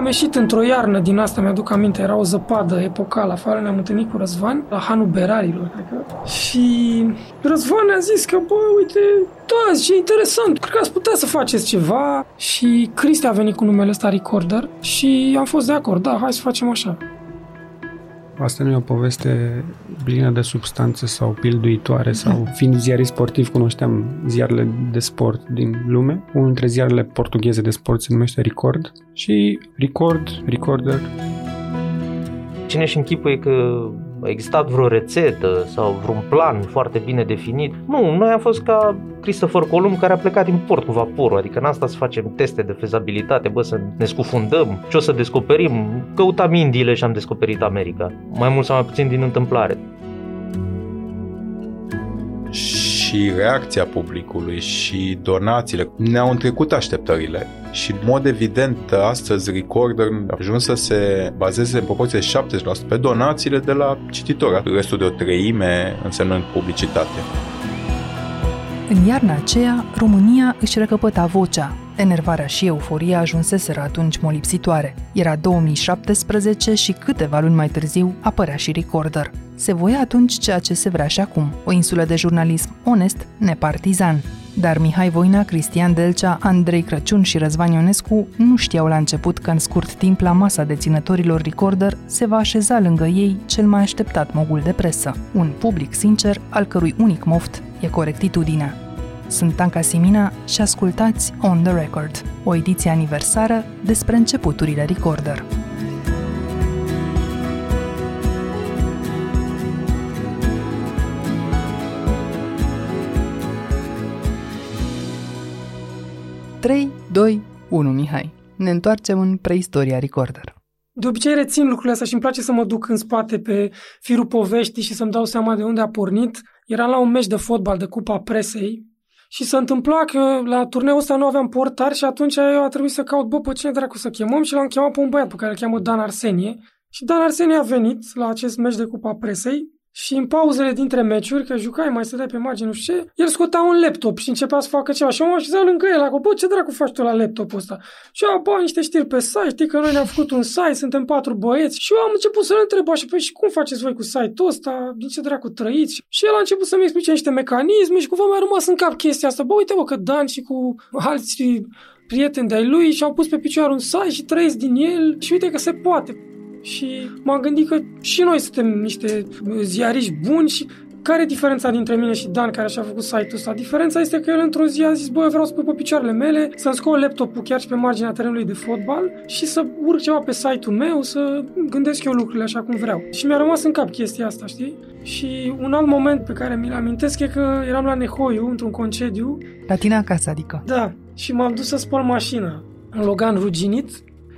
Am ieșit într-o iarnă din asta, mi-aduc aminte, era o zăpadă epocală, afară ne-am întâlnit cu Răzvan, la Hanul Berarilor, cred că. Și Răzvan ne-a zis că, bă, uite, da, ce interesant, cred că ați putea să faceți ceva. Și Cristi a venit cu numele ăsta Recorder și am fost de acord, da, hai să facem așa. Asta nu e o poveste plină de substanțe sau pilduitoare sau fiind ziarist sportiv cunoșteam ziarele de sport din lume. Unul dintre ziarele portugheze de sport se numește Record și Record, Recorder. Cine și închipuie că a existat vreo rețetă sau vreun plan foarte bine definit. Nu, noi am fost ca Christopher Columb care a plecat din port cu vaporul, adică în asta să facem teste de fezabilitate, bă, să ne scufundăm, ce o să descoperim. Căutam Indiile și am descoperit America, mai mult sau mai puțin din întâmplare și reacția publicului și donațiile ne-au întrecut așteptările. Și în mod evident, astăzi Recorder a ajuns să se bazeze în proporție de 70% pe donațiile de la cititori, restul de o treime însemnând publicitate. În iarna aceea, România își recăpăta vocea. Enervarea și euforia ajunseseră atunci molipsitoare. Era 2017 și câteva luni mai târziu apărea și Recorder. Se voia atunci ceea ce se vrea și acum, o insulă de jurnalism onest, nepartizan. Dar Mihai Voina, Cristian Delcea, Andrei Crăciun și Răzvan Ionescu nu știau la început că în scurt timp la masa deținătorilor Recorder se va așeza lângă ei cel mai așteptat mogul de presă, un public sincer al cărui unic moft e corectitudinea. Sunt Anca Simina și ascultați On The Record, o ediție aniversară despre începuturile Recorder. Trei, doi, unu, Mihai. Ne întoarcem în preistoria Recorder. De obicei rețin lucrurile astea și îmi place să mă duc în spate pe firul poveștii și să-mi dau seama de unde a pornit. Eram la un meci de fotbal de Cupa Presei și se întâmpla că la turneul ăsta nu aveam portar și atunci eu a trebuit să caut, bă, pe cine dracu să chemăm și l-am chemat pe un băiat pe care îl cheamă Dan Arsenie. Și Dan Arsenie a venit la acest meci de Cupa Presei și în pauzele dintre meciuri, că jucai, mai stăteai pe margine, nu știu ce, el scotea un laptop și începea să facă ceva. Și eu mă așezam lângă el, acolo, bă, ce dracu faci tu la laptopul ăsta? Și eu, bă, niște știri pe site, știi că noi ne-am făcut un site, suntem patru băieți. Și eu am început să-l întreb așa, păi și cum faceți voi cu site-ul ăsta? Din ce dracu trăiți? Și el a început să-mi explice niște mecanisme și cumva mi-a rămas în cap chestia asta. Bă, uite, bă, că Dan și cu alți prieteni de-ai lui și-au pus pe picioare un site și trăiesc din el și uite că se poate și m-am gândit că și noi suntem niște ziariști buni și care e diferența dintre mine și Dan care și-a făcut site-ul ăsta? Diferența este că el într-o zi a zis, băi, vreau să pui pe picioarele mele, să-mi scot laptopul chiar și pe marginea terenului de fotbal și să urc ceva pe site-ul meu, să gândesc eu lucrurile așa cum vreau. Și mi-a rămas în cap chestia asta, știi? Și un alt moment pe care mi-l amintesc e că eram la Nehoiu, într-un concediu. La tine acasă, adică? Da. Și m-am dus să spăl mașina. În Logan ruginit,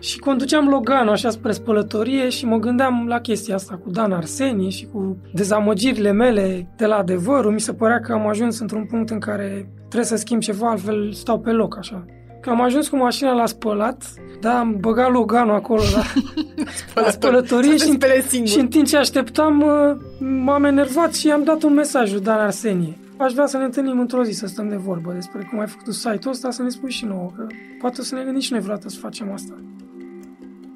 și conduceam Loganul așa spre spălătorie și mă gândeam la chestia asta cu Dan Arsenie și cu dezamăgirile mele de la adevărul. Mi se părea că am ajuns într-un punct în care trebuie să schimb ceva, altfel stau pe loc așa. Că am ajuns cu mașina la spălat, da, am băgat Loganul acolo la, la spălătorie și, și în timp ce așteptam m-am enervat și i-am dat un mesaj lui Dan Arsenie. Aș vrea să ne întâlnim într-o zi, să stăm de vorbă despre cum ai făcut site-ul ăsta, să ne spui și nouă, că poate să ne gândim și noi vreodată să facem asta.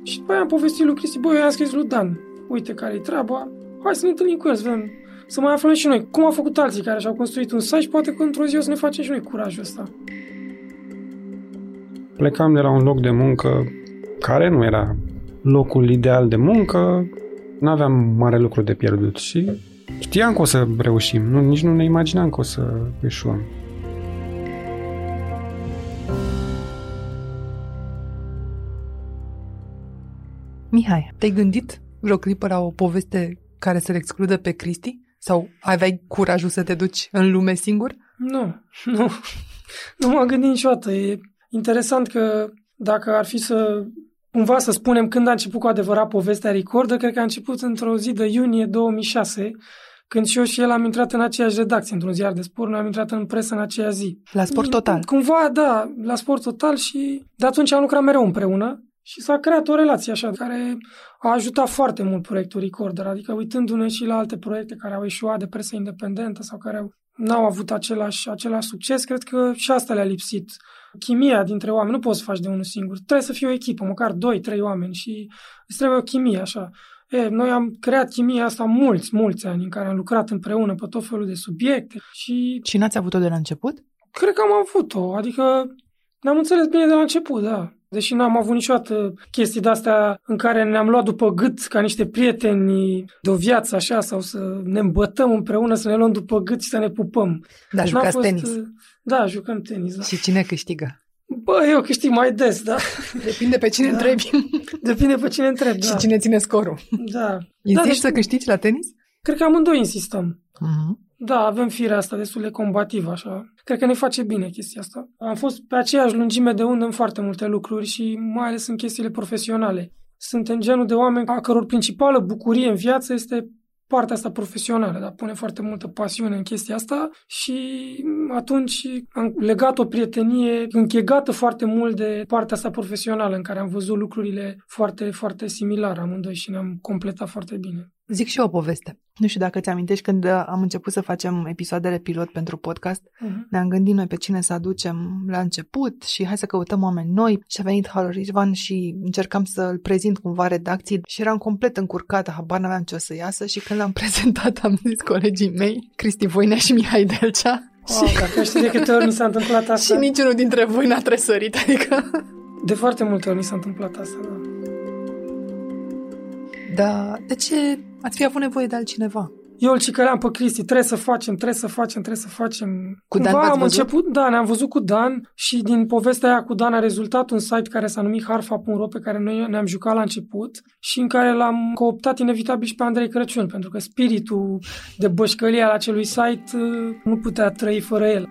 Și după aia am povestit lui Cristi, băi, eu am scris lui Dan, uite care-i treaba, hai să ne întâlnim cu el, să vedem, să mai aflăm și noi cum au făcut alții care și-au construit un site și poate că într-o zi o să ne facem și noi curajul ăsta. Plecam de la un loc de muncă care nu era locul ideal de muncă, nu aveam mare lucru de pierdut și știam că o să reușim, nu, nici nu ne imaginam că o să eșuăm. Mihai, te-ai gândit vreo clipă la o poveste care să-l excludă pe Cristi? Sau aveai curajul să te duci în lume singur? Nu, nu. Nu m-am gândit niciodată. E interesant că dacă ar fi să cumva să spunem când a început cu adevărat povestea Recordă, cred că a început într-o zi de iunie 2006, când și eu și el am intrat în aceeași redacție, într-un ziar de sport, noi am intrat în presă în aceea zi. La Sport Total? Cumva, da, la Sport Total și de atunci am lucrat mereu împreună și s-a creat o relație așa care a ajutat foarte mult proiectul Recorder, adică uitându-ne și la alte proiecte care au ieșuat de presă independentă sau care au n-au avut același, același succes. Cred că și asta le-a lipsit. Chimia dintre oameni, nu poți să faci de unul singur. Trebuie să fie o echipă, măcar doi, trei oameni și îți trebuie o chimie așa. E, noi am creat chimia asta mulți, mulți ani în care am lucrat împreună pe tot felul de subiecte și... Și n-ați avut-o de la început? Cred că am avut-o, adică ne-am înțeles bine de la început, da. Deși n-am avut niciodată chestii de-astea în care ne-am luat după gât ca niște prieteni de o viață așa sau să ne îmbătăm împreună, să ne luăm după gât și să ne pupăm. Da, Deci jucați n-a fost, tenis. Da, jucăm tenis, da. Și cine câștigă? Bă, eu câștig mai des, da. Depinde pe cine Da. întrebi Depinde pe cine întreb, da. și cine ține scorul. Da. Insisti deci- să câștigi la tenis? Cred că amândoi insistăm. Mhm. Da, avem firea asta destul de combativă, așa. Cred că ne face bine chestia asta. Am fost pe aceeași lungime de undă în foarte multe lucruri și mai ales în chestiile profesionale. Suntem genul de oameni a căror principală bucurie în viață este partea asta profesională, dar pune foarte multă pasiune în chestia asta și atunci am legat o prietenie închegată foarte mult de partea asta profesională în care am văzut lucrurile foarte, foarte similare amândoi și ne-am completat foarte bine. Zic și eu o poveste. Nu știu dacă ți amintești când uh, am început să facem episoadele pilot pentru podcast, Mhm. ne-am gândit noi pe cine să aducem la început și hai să căutăm oameni noi și a venit Harold Rizvan și încercam să-l prezint cumva redacții și eram complet încurcată, habar n-aveam ce o să iasă și când l-am prezentat am zis colegii mei, Cristi Voinea și Mihai Delcea Wow, dacă știi de câte ori mi s-a întâmplat asta. și niciunul dintre voi n-a tresărit, adică... De foarte multe ori mi s-a întâmplat asta, da. Da, de ce ați fi avut nevoie de altcineva? Eu îl cicăleam pe Cristi, trebuie să facem, trebuie să facem, trebuie să facem. Cu Dan Cumva v-ați am văzut? început, da, ne-am văzut cu Dan și din povestea aia cu Dan a rezultat un site care s-a numit harfa.ro pe care noi ne-am jucat la început și în care l-am cooptat inevitabil și pe Andrei Crăciun, pentru că spiritul de bășcălie al acelui site uh, nu putea trăi fără el.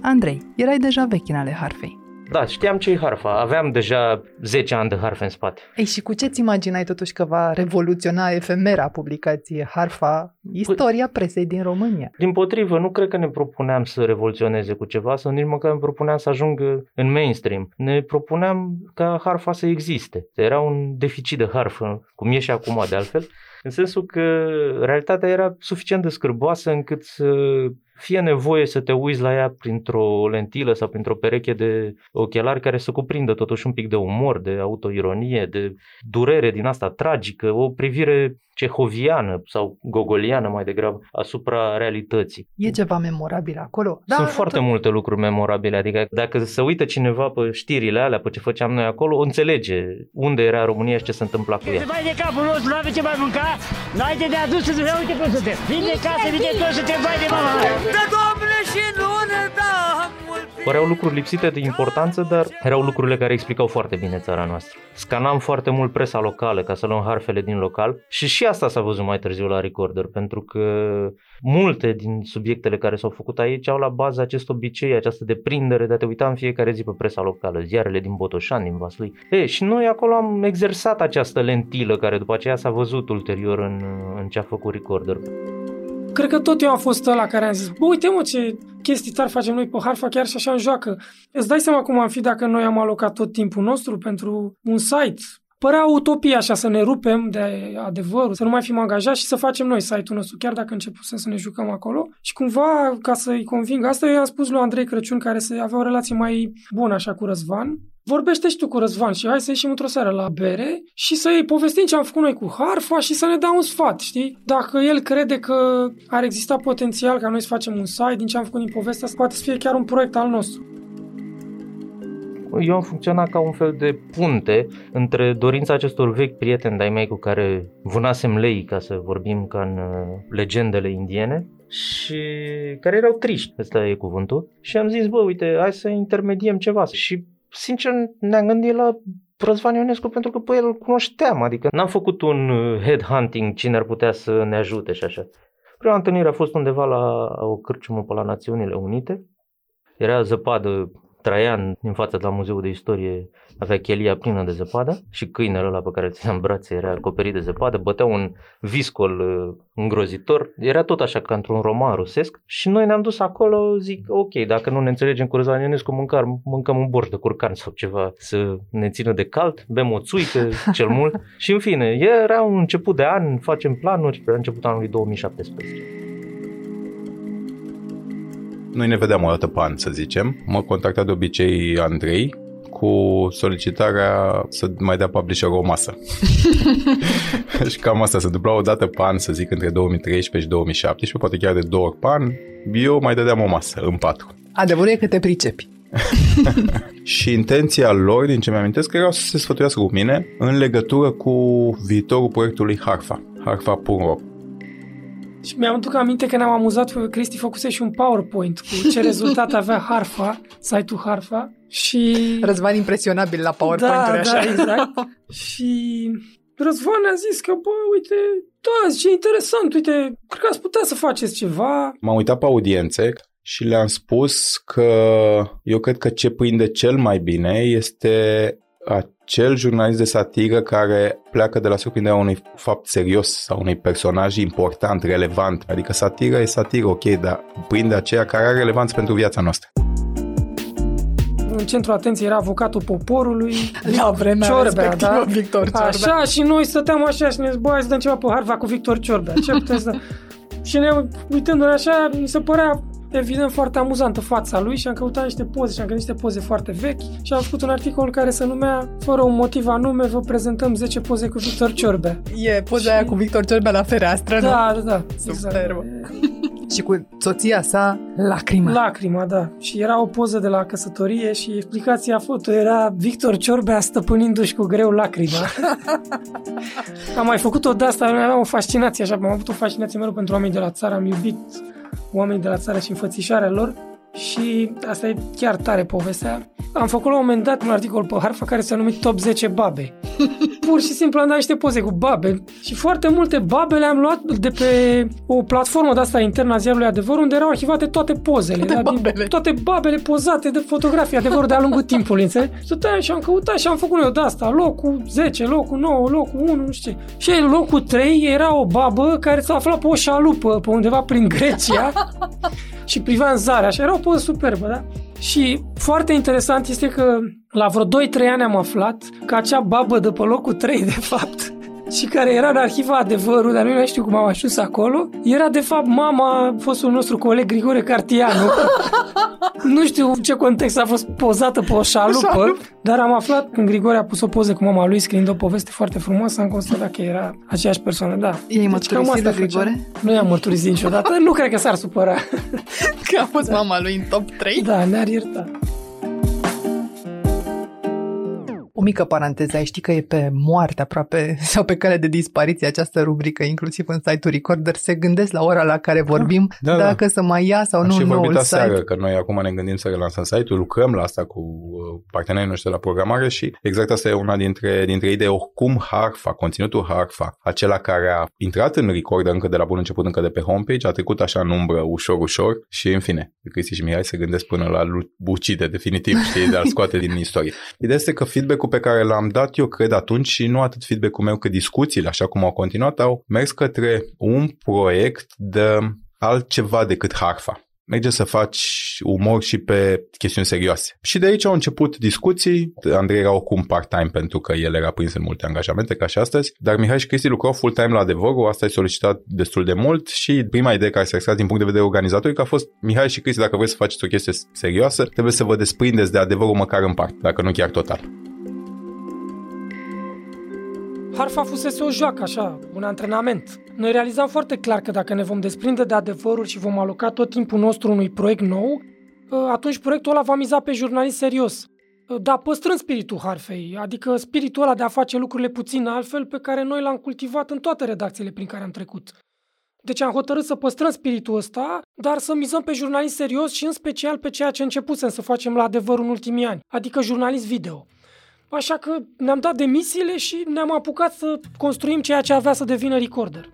Andrei, erai deja vechi în ale harfei. Da, știam ce e harfa. Aveam deja 10 ani de harfe în spate. Ei, și cu ce-ți imaginai totuși că va revoluționa efemera publicație Harfa, istoria presei din România? Din potrivă, nu cred că ne propuneam să revoluționeze cu ceva sau nici măcar ne propuneam să ajungă în mainstream. Ne propuneam ca harfa să existe. Era un deficit de harfă, cum e și acum de altfel, în sensul că realitatea era suficient de scârboasă încât să fie nevoie să te uiți la ea printr-o lentilă sau printr-o pereche de ochelari care să cuprindă totuși un pic de umor, de autoironie, de durere din asta tragică, o privire cehoviană sau gogoliană mai degrabă asupra realității. E ceva memorabil acolo? Da, Sunt foarte multe lucruri memorabile, adică dacă se uită cineva pe știrile alea, pe ce făceam noi acolo, înțelege unde era România și ce se întâmpla cu ea. Se mai de capul nostru, nu aveți ce mai mânca? N-ai de adus să se uite cum suntem. Vin de casă, vin de tot să te vai de mama. Da, Doamne, și nu ne da mult. Păreau lucruri lipsite de importanță, dar erau lucrurile care explicau foarte bine țara noastră. Scanam foarte mult presa locală ca să luăm harfele din local și și asta s-a văzut mai târziu la Recorder, pentru că multe din subiectele care s-au făcut aici au la bază acest obicei, această deprindere de a te uita în fiecare zi pe presa locală, ziarele din Botoșani, din Vaslui. E, și noi acolo am exersat această lentilă care după aceea s-a văzut ulterior în, în ce a făcut Recorder. Cred că tot eu am fost ăla care am zis, bă, uite mă ce chestii tari facem noi pe Harfa, chiar și așa în joacă. Îți dai seama cum am fi dacă noi am alocat tot timpul nostru pentru un site. Părea utopia așa să ne rupem de adevărul, să nu mai fim angajați și să facem noi site-ul nostru, chiar dacă începusem să ne jucăm acolo. Și cumva, ca să-i conving asta, eu i-am spus lui Andrei Crăciun, care se avea o relație mai bună așa cu Răzvan, Vorbește și tu cu Răzvan și hai să ieșim într-o seară la bere și să-i povestim ce am făcut noi cu Harfa și să ne dea un sfat, știi? Dacă el crede că ar exista potențial ca noi să facem un site din ce am făcut din povestea asta, poate să fie chiar un proiect al nostru. Eu am funcționat ca un fel de punte între dorința acestor vechi prieteni de-ai mei cu care vânasem lei, ca să vorbim ca în uh, legendele indiene, și care erau triști, ăsta e cuvântul. Și am zis, bă, uite, hai să intermediem ceva. Și, sincer, ne-am gândit la Răzvan Ionescu pentru că pe el îl cunoșteam, adică n-am făcut un uh, headhunting cine ar putea să ne ajute și așa. Prima întâlnire a fost undeva la o cârciumă pe la Națiunile Unite. Era zăpadă Traian, în fața la Muzeul de Istorie, avea chelia plină de zăpadă și câinele ăla pe care îl țineam în brațe era acoperit de zăpadă, bătea un viscol uh, îngrozitor, era tot așa ca într-un roman rusesc. Și noi ne-am dus acolo, zic, ok, dacă nu ne înțelegem cu Răzvan Ionescu, mâncăm, mâncăm un borș de curcan sau ceva să ne țină de cald, bem o țuică cel mult. Și în fine, era un început de an, facem planuri la începutul anului 2017. Noi ne vedeam o dată pe an, să zicem. Mă contacta de obicei Andrei cu solicitarea să mai dea publisher o masă. și cam asta se dubla o dată pe an, să zic, între 2013 și 2017, poate chiar de două ori pe an. Eu mai dădeam o masă în patru. Adevărul e că te pricepi. și intenția lor, din ce mi-amintesc, că erau să se sfătuiască cu mine în legătură cu viitorul proiectului Harfa, harfa.ro. Și mi-am aduc aminte că ne-am amuzat, Cristi făcuse și un PowerPoint cu ce rezultat avea Harfa, site-ul Harfa și... Răzvan impresionabil la PowerPoint da, așa. Da, exact. și Răzvan a zis că, bă, uite, da, ce interesant, uite, cred că ați putea să faceți ceva. M-am uitat pe audiențe și le-am spus că eu cred că ce prinde cel mai bine este acel jurnalist de satiră care pleacă de la surprinderea unui fapt serios sau unui personaj important, relevant. Adică satiră e satiră, ok, dar prinde aceea care are relevanță pentru viața noastră. În centrul atenției era avocatul poporului. La vremea Ciorbea, da? Victor Ciorbea. Așa, și noi stăteam așa și ne zis, băi, să dăm ceva pe Harva cu Victor Ciorbea. Ce putem să Și ne uitându-ne așa, mi se părea evident foarte amuzantă fața lui și am căutat niște poze și am găsit niște poze foarte vechi și am făcut un articol care se numea Fără un motiv anume, vă prezentăm 10 poze cu Victor Ciorbea. E poza și... aia cu Victor Ciorbea la fereastră, da, nu? Da, da, Superbă. Exact. și cu soția sa, lacrima. Lacrima, da. Și era o poză de la căsătorie și explicația foto era Victor Ciorbea stăpânindu-și cu greu lacrima. am mai făcut o de asta, aveam o fascinație așa, am avut o fascinație mereu pentru oameni de la țară, am iubit oamenii de la țară și înfățișarea lor și asta e chiar tare povestea. Am făcut la un moment dat un articol pe Harfa care s-a numit Top 10 babe. Pur și simplu am dat niște poze cu babe și foarte multe babe le-am luat de pe o platformă de asta internă a ziarului Adevăr unde erau arhivate toate pozele. Toate da, babele. toate babele pozate de fotografii Adevărul de-a lungul timpului, înțelegi? Stăteam și am căutat și am făcut eu de asta. Locul 10, locul 9, locul 1, nu știu ce. Și în locul 3 era o babă care s-a aflat pe o șalupă pe undeva prin Grecia și privea în zare. Așa era o poză superbă, da? Și foarte interesant este că la vreo 2-3 ani am aflat că acea babă de pe locul 3, de fapt, și care era în arhiva adevărul, dar nu mai știu cum am ajuns acolo, era de fapt mama fostul nostru coleg Grigore Cartianu. nu știu ce context a fost pozată pe o șalupă, dar am aflat când Grigore a pus o poză cu mama lui scriind o poveste foarte frumoasă, am constatat că era aceeași persoană, da. Ei mărturisit de Grigore? Nu i-am mărturisit niciodată, nu cred că s-ar supăra. că a fost da. mama lui în top 3? Da, ne-ar ierta. O mică paranteză, ai ști că e pe moarte aproape sau pe cale de dispariție această rubrică, inclusiv în site-ul Recorder, se gândesc la ora la care vorbim, da, da. dacă da. să mai ia sau Am nu și noul site. Seară, că noi acum ne gândim să relansăm site-ul, lucrăm la asta cu uh, partenerii noștri la programare și exact asta e una dintre, dintre idei. Oricum Harfa, conținutul Harfa, acela care a intrat în Recorder încă de la bun început, încă de pe homepage, a trecut așa în umbră ușor, ușor și în fine, Cristi și Mihai se gândesc până la bucide definitiv, știi, de a scoate din istorie. Ideea este că feedback-ul pe care l-am dat eu, cred, atunci și nu atât feedback-ul meu, cât discuțiile, așa cum au continuat, au mers către un proiect de altceva decât harfa. Merge să faci umor și pe chestiuni serioase. Și de aici au început discuții. Andrei era oricum part-time pentru că el era prins în multe angajamente, ca și astăzi, dar Mihai și Cristi lucrau full-time la adevărul, asta e solicitat destul de mult și prima idee care s-a extras din punct de vedere organizatoric a fost Mihai și Cristi, dacă vreți să faceți o chestie serioasă, trebuie să vă desprindeți de adevărul măcar în parte, dacă nu chiar total. Harfa fusese o joacă, așa, un antrenament. Noi realizam foarte clar că dacă ne vom desprinde de adevărul și vom aloca tot timpul nostru unui proiect nou, ă, atunci proiectul ăla va miza pe jurnalist serios. Ă, dar păstrând spiritul Harfei, adică spiritul ăla de a face lucrurile puțin altfel pe care noi l-am cultivat în toate redacțiile prin care am trecut. Deci am hotărât să păstrăm spiritul ăsta, dar să mizăm pe jurnalist serios și în special pe ceea ce începusem să facem la adevăr în ultimii ani, adică jurnalist video. Așa că ne-am dat demisiile și ne-am apucat să construim ceea ce avea să devină recorder.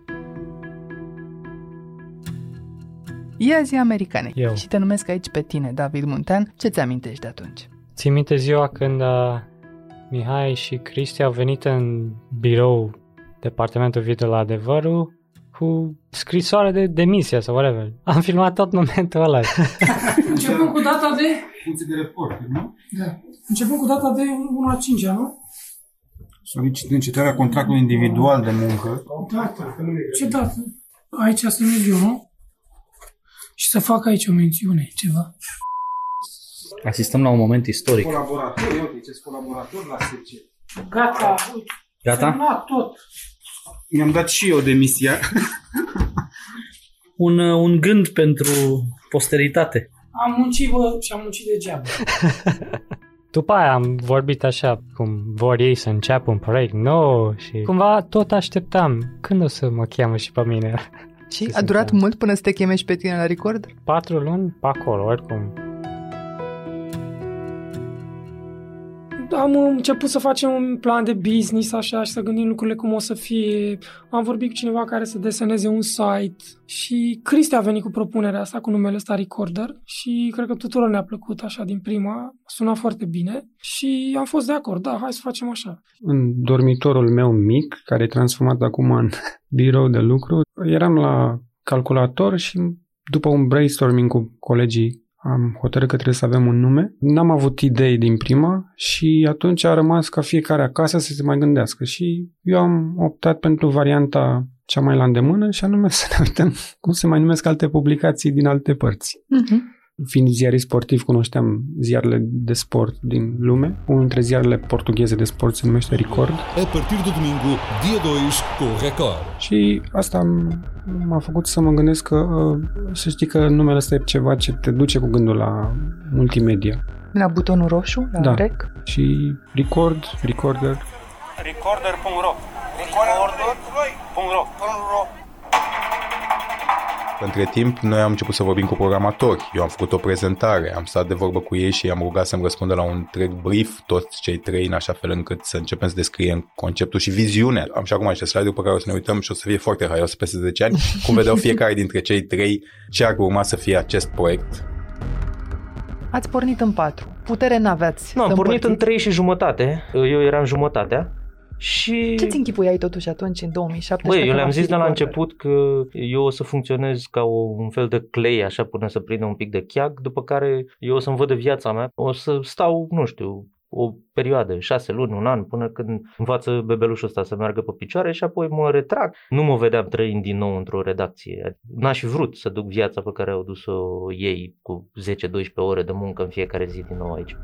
Ia zi americane. Eu. Și te numesc aici pe tine, David Muntean. Ce ți amintești de atunci? Țin minte ziua când uh, Mihai și Cristi au venit în birou departamentul video la adevărul cu scrisoare de demisie sau whatever. Am filmat tot momentul ăla. Începând cu data de... Funcție de reporter, nu? Da. Începând cu data de 1 la 5 nu? Solicit încetarea contractului individual de muncă. Data. Ce dată? Aici să merg eu, nu? Și să fac aici o mențiune, ceva. Asistăm la un moment istoric. Colaborator, eu uite, colaborator la SC. Gata. Gata? Semnat tot. Mi-am dat și eu demisia. Un, uh, un gând pentru posteritate. Am muncit, bă, și am muncit degeaba. După aia am vorbit așa cum vor ei să înceapă un proiect nou și cumva tot așteptam când o să mă cheamă și pe mine. Și Ce a se durat întâmplă? mult până să te cheme și pe tine la record? Patru luni pe acolo, oricum. Am început să facem un plan de business așa și să gândim lucrurile cum o să fie. Am vorbit cu cineva care să deseneze un site și Cristi a venit cu propunerea asta cu numele ăsta Recorder și cred că tuturor ne-a plăcut așa din prima. Suna foarte bine și am fost de acord, da, hai să facem așa. În dormitorul meu mic, care e transformat acum în birou de lucru, eram la calculator și după un brainstorming cu colegii am hotărât că trebuie să avem un nume. N-am avut idei din prima și atunci a rămas ca fiecare acasă să se mai gândească și eu am optat pentru varianta cea mai la îndemână și anume să ne uităm cum se mai numesc alte publicații din alte părți. Mhm. Fiind ziarist sportiv, cunoșteam ziarele de sport din lume. Unul dintre ziarele portugheze de sport se numește Record A partir de domingo, dia 2, com Record. și asta m- m-a făcut să mă gândesc că uh, să știi că numele ăsta e ceva ce te duce cu gândul la multimedia. La butonul roșu, la Da. rec? Și Record, Recorder, Recorder.ro Recorder.ro Între timp, noi am început să vorbim cu programatori. Eu am făcut o prezentare, am stat de vorbă cu ei și i-am rugat să-mi răspundă la un întreg brief, toți cei trei, în așa fel încât să începem să descriem conceptul și viziunea. Am și acum niște slide-uri pe care o să ne uităm și o să fie foarte haios peste 10 ani, cum vedeau fiecare dintre cei trei ce ar urma să fie acest proiect. Ați pornit în patru. Putere n-aveați. Nu, am să pornit în împărțiți. trei și jumătate. Eu eram jumătatea. Și... Ce ți închipuiai totuși atunci, în 2017? Băi, eu că le-am va fi zis de la recorder? început că eu o să funcționez ca o, un fel de clay, așa, până să prindă un pic de cheag, după care eu o să-mi văd de viața mea, o să stau, nu știu, o perioadă, șase luni, un an, până când învață bebelușul ăsta să meargă pe picioare și apoi mă retrag. Nu mă vedeam trăind din nou într-o redacție. N-aș fi vrut să duc viața pe care au dus-o ei cu 10-12 ore de muncă în fiecare zi din nou aici.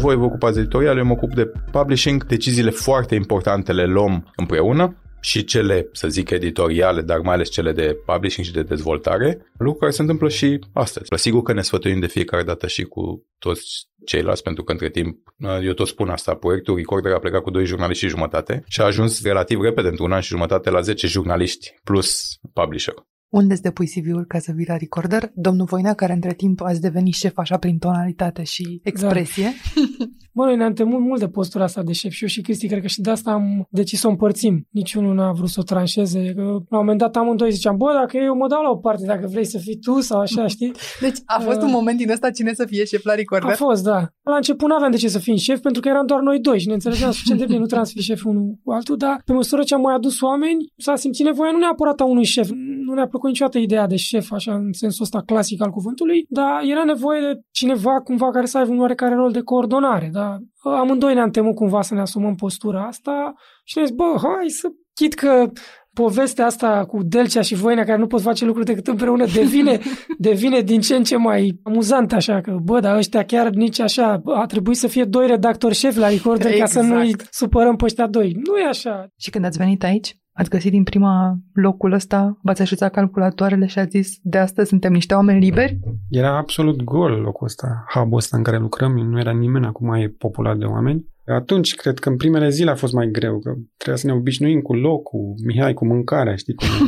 Voi vă ocupați de editorial, eu mă ocup de publishing. Deciziile foarte importante le luăm împreună și cele, să zic, editoriale, dar mai ales cele de publishing și de dezvoltare, lucru care se întâmplă și astăzi. Sigur că ne sfătuim de fiecare dată și cu toți ceilalți, pentru că între timp, eu tot spun asta, proiectul Recorder a plecat cu doi jurnaliști și jumătate și a ajuns relativ repede, într-un an și jumătate, la 10 jurnaliști plus publisher. Unde îți depui CV-ul ca să vii la recorder? Domnul Voinea, care între timp ați devenit șef așa prin tonalitate și expresie. Bă, noi ne-am temut mult de postura asta de șef și eu și Cristi, cred că și de asta am decis să o împărțim. Niciunul n-a vrut să o tranșeze. Că, la un moment dat amândoi ziceam, bă, dacă eu mă dau la o parte, dacă vrei să fii tu sau așa, știi? Deci a fost Uh, un moment din ăsta cine să fie șef la recorder? A fost, da. La început nu aveam de ce să fim șef, pentru că eram doar noi doi și ne înțelegeam suficient de bine, nu trebuia să fii șef unul cu altul, dar pe măsură ce am mai adus oameni, s-a simțit nevoia nu neapărat a unui șef. Nu ne-a plăcut niciodată ideea de șef, așa, în sensul ăsta clasic al cuvântului, dar era nevoie de cineva cumva care să aibă un oarecare rol de coordonare, da. Amândoi ne-am temut cumva să ne asumăm postura asta și ne-am zis, bă, hai să chit că povestea asta cu Delcea și Voina, care nu pot face lucruri decât împreună, devine, devine din ce în ce mai amuzant așa, că bă, dar ăștia chiar nici așa, a trebuit să fie doi redactori șefi la Recorder exact. ca să nu-i supărăm pe ăștia doi. Nu e așa. Și când ați venit aici, ați găsit din prima locul ăsta, v-ați așezat calculatoarele și ați zis, de astăzi suntem niște oameni liberi? Era absolut gol locul ăsta, hub ăsta în care lucrăm, nu era nimeni, acum e populat de oameni. Atunci, cred că în primele zile a fost mai greu, că trebuia să ne obișnuim cu locul, Mihai cu mâncarea, știi cum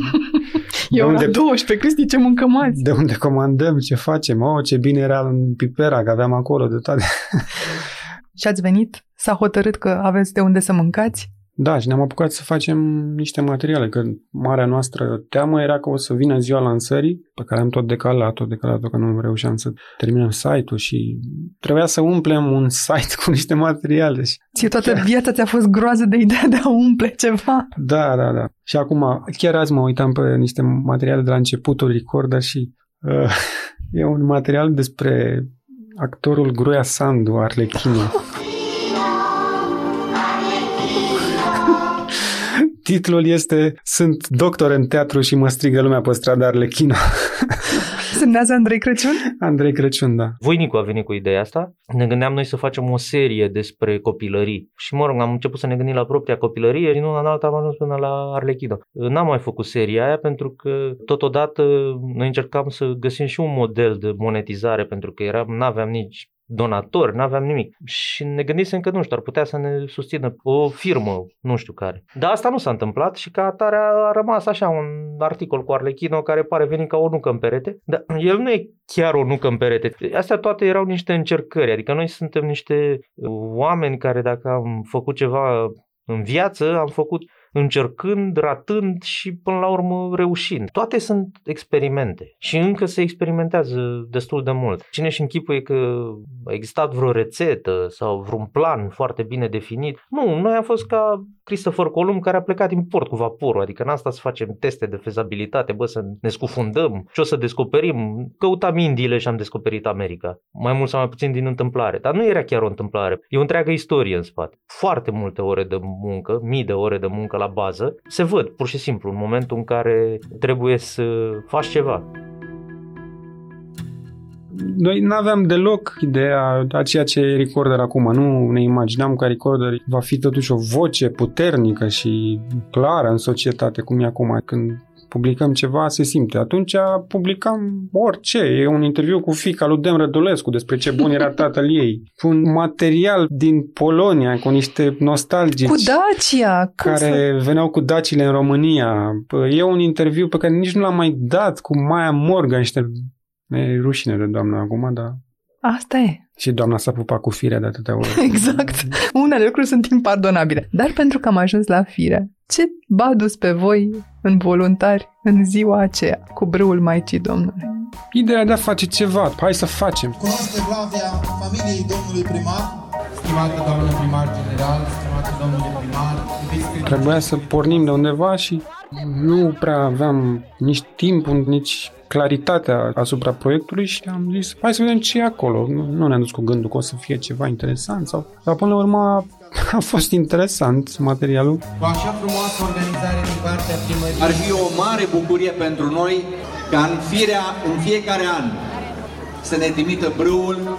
Eu unde- la 12, Cristi, ce mâncăm azi? de unde comandăm, ce facem, oh, ce bine era în Pipera, că aveam acolo de toate. Și ați venit, s-a hotărât că aveți de unde să mâncați? Da, și ne-am apucat să facem niște materiale, că marea noastră teamă era că o să vină ziua lansării, pe care am tot decalat, tot decalat, că nu reușeam să terminăm site-ul și trebuia să umplem un site cu niște materiale. Ție toată viața ți-a fost groază de ideea de a umple ceva. Da, da, da. Și acum, chiar azi mă uitam pe niște materiale de la începutul Recorder și uh, e un material despre actorul Groia Sandu, Arlechino. Titlul este Sunt doctor în teatru și mă strigă lumea pe stradă Arlechino. Semnează Andrei Crăciun? Andrei Crăciun, da. Voinicu a venit cu ideea asta. Ne gândeam noi să facem o serie despre copilării. Și mă rog, am început să ne gândim la propria copilărie. Din una în alta am ajuns până la Arlechino. N-am mai făcut seria aia pentru că totodată noi încercam să găsim și un model de monetizare pentru că eram, n-aveam nici donatori, n-aveam nimic. Și ne gândisem că, nu știu, ar putea să ne susțină o firmă, nu știu care. Dar asta nu s-a întâmplat și ca atare a rămas așa un articol cu Arlechino care pare veni ca o nucă în perete, dar el nu e chiar o nucă în perete. Astea toate erau niște încercări, adică noi suntem niște oameni care dacă am făcut ceva în viață, am făcut încercând, ratând și până la urmă reușind. Toate sunt experimente și încă se experimentează destul de mult. Cine și închipuie că a existat vreo rețetă sau vreun plan foarte bine definit? Nu, noi am fost ca Christopher Columb care a plecat din port cu vaporul, adică în asta să facem teste de fezabilitate, bă, să ne scufundăm, ce o să descoperim. Căutam Indiile și am descoperit America. Mai mult sau mai puțin din întâmplare. Dar nu era chiar o întâmplare. E o întreagă istorie în spate. Foarte multe ore de muncă, mii de ore de muncă la bază, se văd pur și simplu în momentul în care trebuie să faci ceva. Noi nu aveam deloc ideea a ceea ce e Recorder acum. Nu ne imaginam că Recorder va fi totuși o voce puternică și clară în societate, cum e acum. Când publicăm ceva, se simte. Atunci publicam orice. E un interviu cu fica lui Dem Rădulescu despre ce bun era tatăl ei. Un material din Polonia cu niște nostalgici. Cu Dacia! Care să... veneau cu dacile în România. E un interviu pe care nici nu l-am mai dat cu Maia Morgan, niște E rușine de doamna acum, dar... Asta e. Și doamna s-a pupat cu firea de atâtea ori. Exact. Unele lucruri sunt impardonabile. Dar pentru că am ajuns la fire, ce b-a dus pe voi în voluntari în ziua aceea cu brâul Maicii Domnului? Ideea de a face ceva. Hai să facem. Cunoaște Flavia familiei domnului primar? Stimată doamnă primar general, stimată domnule primar, Trebuia să pornim de undeva și nu prea aveam nici timp, nici claritatea asupra proiectului și am zis, hai să vedem ce e acolo. Nu, nu ne-am dus cu gândul că o să fie ceva interesant sau... Dar până la urmă a fost interesant materialul. Cu așa frumoasă organizare din partea primăriei. Ar fi o mare bucurie pentru noi ca în firea, în fiecare an, să ne trimită brâul.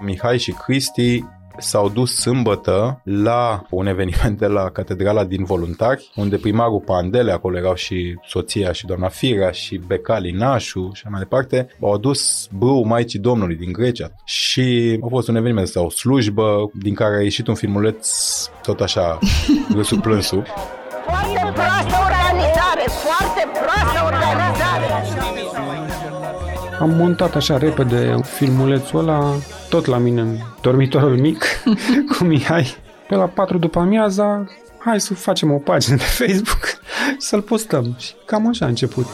Mihai și Cristi s-au dus sâmbătă la un eveniment de la Catedrala din Voluntari, unde primarul Pandele, acolo erau și soția și doamna Firea și Becali Nașu și mai departe, au adus brâu Maicii Domnului din Grecia și a fost un eveniment sau o slujbă din care a ieșit un filmuleț tot așa râsul plânsul. Foarte proastă Am montat așa repede filmulețul ăla, tot la mine în dormitorul mic, cu Mihai. Pe la 4 după amiaza, hai să facem o pagină pe Facebook și să-l postăm. Și cam așa a început.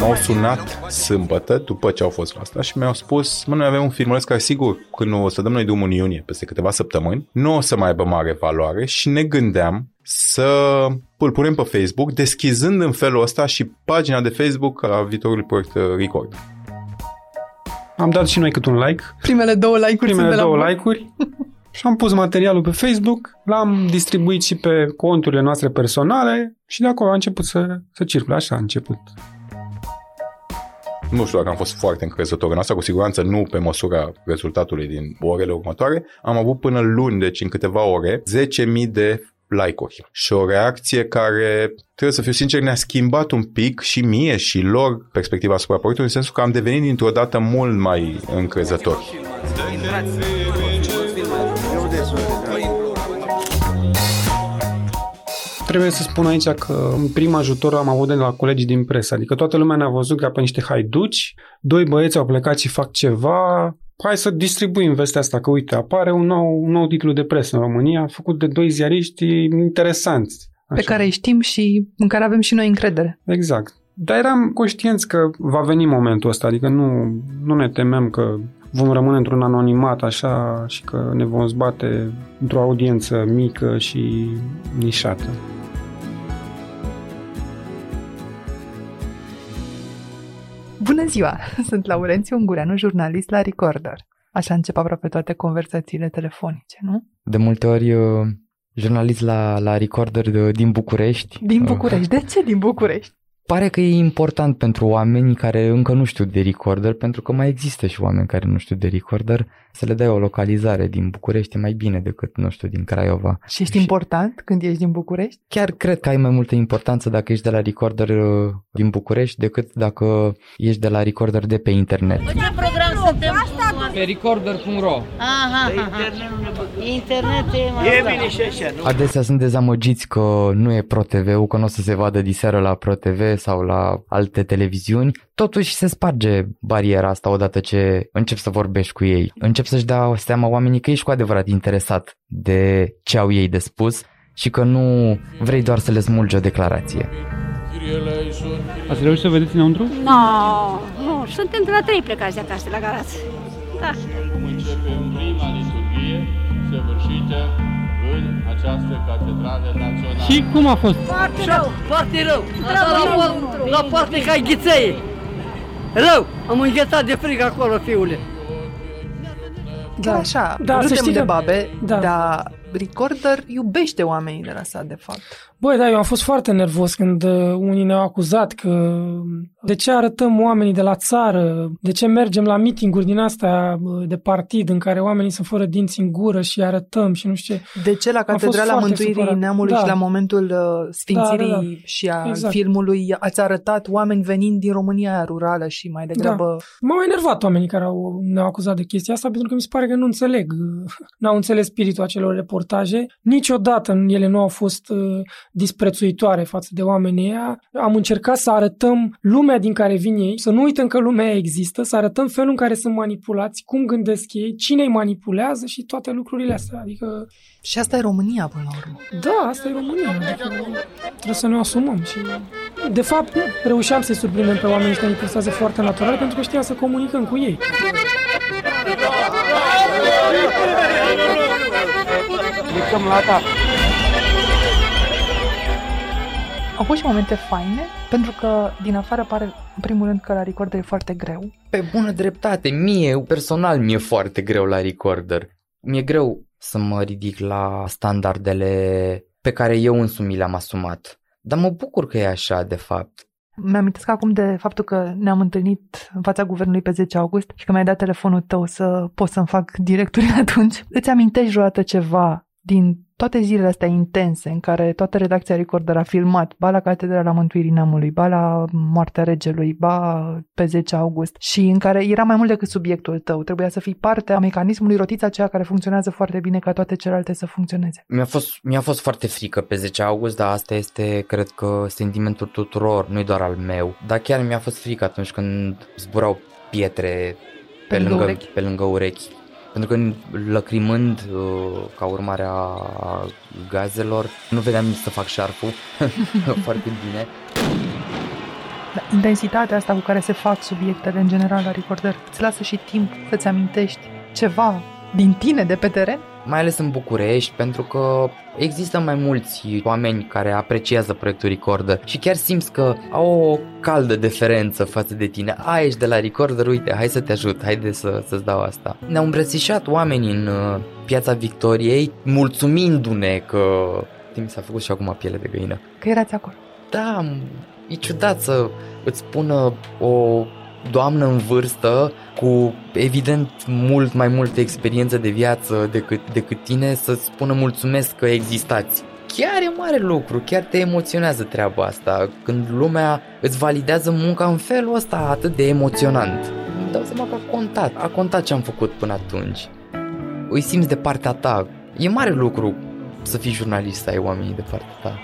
M-au sunat sâmbătă, după ce au fost asta, și mi-au spus, mă, noi avem un filmuleț care sigur, când o să dăm noi drumul în iunie, peste câteva săptămâni, nu o să mai aibă mare valoare și ne gândeam să îl punem pe Facebook, deschizând în felul ăsta și pagina de Facebook a viitorului proiect uh, Record. Am dat și noi cât un like. Primele două like-uri Primele sunt de două la like-uri. și am pus materialul pe Facebook, l-am distribuit și pe conturile noastre personale și de acolo a început să, să circule. Așa a început. Nu știu dacă am fost foarte încrezător în asta, cu siguranță nu pe măsura rezultatului din orele următoare. Am avut până luni, deci în câteva ore, 10.000 de like-uri. Și o reacție care, trebuie să fiu sincer, ne-a schimbat un pic și mie și lor perspectiva asupra proiectului, în sensul că am devenit dintr-o dată mult mai încrezător. Trebuie să spun aici că în prim ajutor am avut de la colegii din presă, adică toată lumea ne-a văzut ca pe niște haiduci, doi băieți au plecat și fac ceva, hai să distribuim vestea asta, că uite, apare un nou, un nou titlu de presă în România, făcut de doi ziariști interesanți. Pe care îi știm și în care avem și noi încredere. Exact. Dar eram conștienți că va veni momentul ăsta, adică nu, nu ne temem că vom rămâne într-un anonimat așa și că ne vom zbate într-o audiență mică și nișată. Bună ziua! Sunt Laurențiu Ungureanu, jurnalist la Recorder. Așa încep aproape toate conversațiile telefonice, nu? De multe ori uh, jurnalist la, la Recorder de, din București. Din București. De ce din București? Pare că e important pentru oamenii care încă nu știu de recorder, pentru că mai există și oameni care nu știu de recorder, să le dai o localizare din București e mai bine decât, nu știu, din Craiova. Și ești și important când ești din București? Chiar cred că ai mai multă importanță dacă ești de la recorder uh, din București decât dacă ești de la recorder de pe internet. Ce program suntem? Pe recorder.ro Aha, internet e mai E bine și așa, nu? Adesea sunt dezamăgiți că nu e ProTV-ul, că nu o să se vadă diseară la ProTV sau la alte televiziuni. Totuși se sparge bariera asta odată ce încep să vorbești cu ei. Încep să-și dea seama oamenii că ești cu adevărat interesat de ce au ei de spus și că nu vrei doar să le smulgi o declarație. Ați reușit să vedeți înăuntru? Nu, no, nu, suntem de la trei plecați de acasă, la Galați. Da. Cum începem prima liturghie săvârșită în această catedrală națională. Și cum a fost? Foarte rău. Foarte rău. Rău, Asta la, rău, la, rău. la poartă ca ghiței. Rău. Am înghețat de frig acolo, fiule. Da, așa, Da, să râdem știi de că- babe, da. dar Recorder iubește oamenii de la sat, de fapt. Băi, da, eu am fost foarte nervos când uh, unii ne-au acuzat că de ce arătăm oamenii de la țară, de ce mergem la mitinguri din astea uh, de partid în care oamenii sunt fără dinți în gură și arătăm și nu știu ce. De ce la Am fost Catedrala foarte Mântuirii supărat. Neamului Da. și la momentul uh, sfințirii Da, da, da. și a Exact. filmului ați arătat oameni venind din România aia rurală și mai degrabă... Da. M-au enervat oamenii care au, ne-au acuzat de chestia asta pentru că mi se pare că nu înțeleg, n-au înțeles spiritul acelor reportaje. Niciodată în ele nu au fost uh, disprețuitoare față de oamenii ăia. Am încercat să arătăm lumea din care vin ei, să nu uităm că lumea aia există, să arătăm felul în care sunt manipulați, cum gândesc ei, cine îi manipulează și toate lucrurile astea. Adică, Și asta e România până la urmă. da, asta e România. Adică, trebuie să ne o asumăm și... De fapt, reușeam să-i surprindem pe oamenii ăștia interesează foarte natural pentru că știam să comunicăm cu ei. Plecăm la ta. Au fost și momente faine, pentru că din afară pare, în primul rând, că la Recorder e foarte greu. Pe bună dreptate, mie personal mi-e foarte greu la recorder. Mi-e greu să mă ridic la standardele pe care eu însumi le-am asumat. Dar mă bucur că e așa, de fapt. Mi-amintesc acum de faptul că ne-am întâlnit în fața guvernului pe 10 august și că mi-ai dat telefonul tău să pot să-mi fac directorii atunci. Îți amintești vreodată ceva din toate zilele astea intense în care toată redacția Recorder a filmat, ba la Catedrala Mântuirii Neamului, ba la Moartea Regelui, ba pe 10 august și în care era mai mult decât subiectul tău. Trebuia să fii parte a mecanismului rotița aceea care funcționează foarte bine ca toate celelalte să funcționeze. Mi-a fost, mi-a fost foarte frică pe 10 august, dar asta este, cred că, sentimentul tuturor, nu doar al meu. Dar chiar mi-a fost frică atunci când zburau pietre pe, Pe lângă lângă, urechi. pe lângă urechi. Pentru că lăcrimând uh, ca urmare a gazelor, nu vedeam nici să fac șarful foarte bine. Dar intensitatea asta cu care se fac subiectele în general la Recorder îți lasă și timp să-ți amintești ceva din tine de pe teren? Mai ales în București, pentru că există mai mulți oameni care apreciază proiectul Recorder și chiar simți că au o caldă deferență față de tine. A, ești de la Recorder, uite, hai să te ajut, haide să, să-ți dau asta. Ne-au îmbrățișat oamenii în uh, piața Victoriei, mulțumindu-ne că... Mi s-a făcut și acum piele de găină. Că erați acolo. Da, e ciudat să îți spună o doamnă în vârstă cu evident mult mai multă experiență de viață decât, decât tine să-ți spună mulțumesc că existați. Chiar e mare lucru, chiar te emoționează treaba asta, când lumea îți validează munca în felul ăsta atât de emoționant. Îmi dau seama că a contat, a contat ce am făcut până atunci. Îi simți de partea ta. E mare lucru să fii jurnalist, să ai oamenii de partea ta.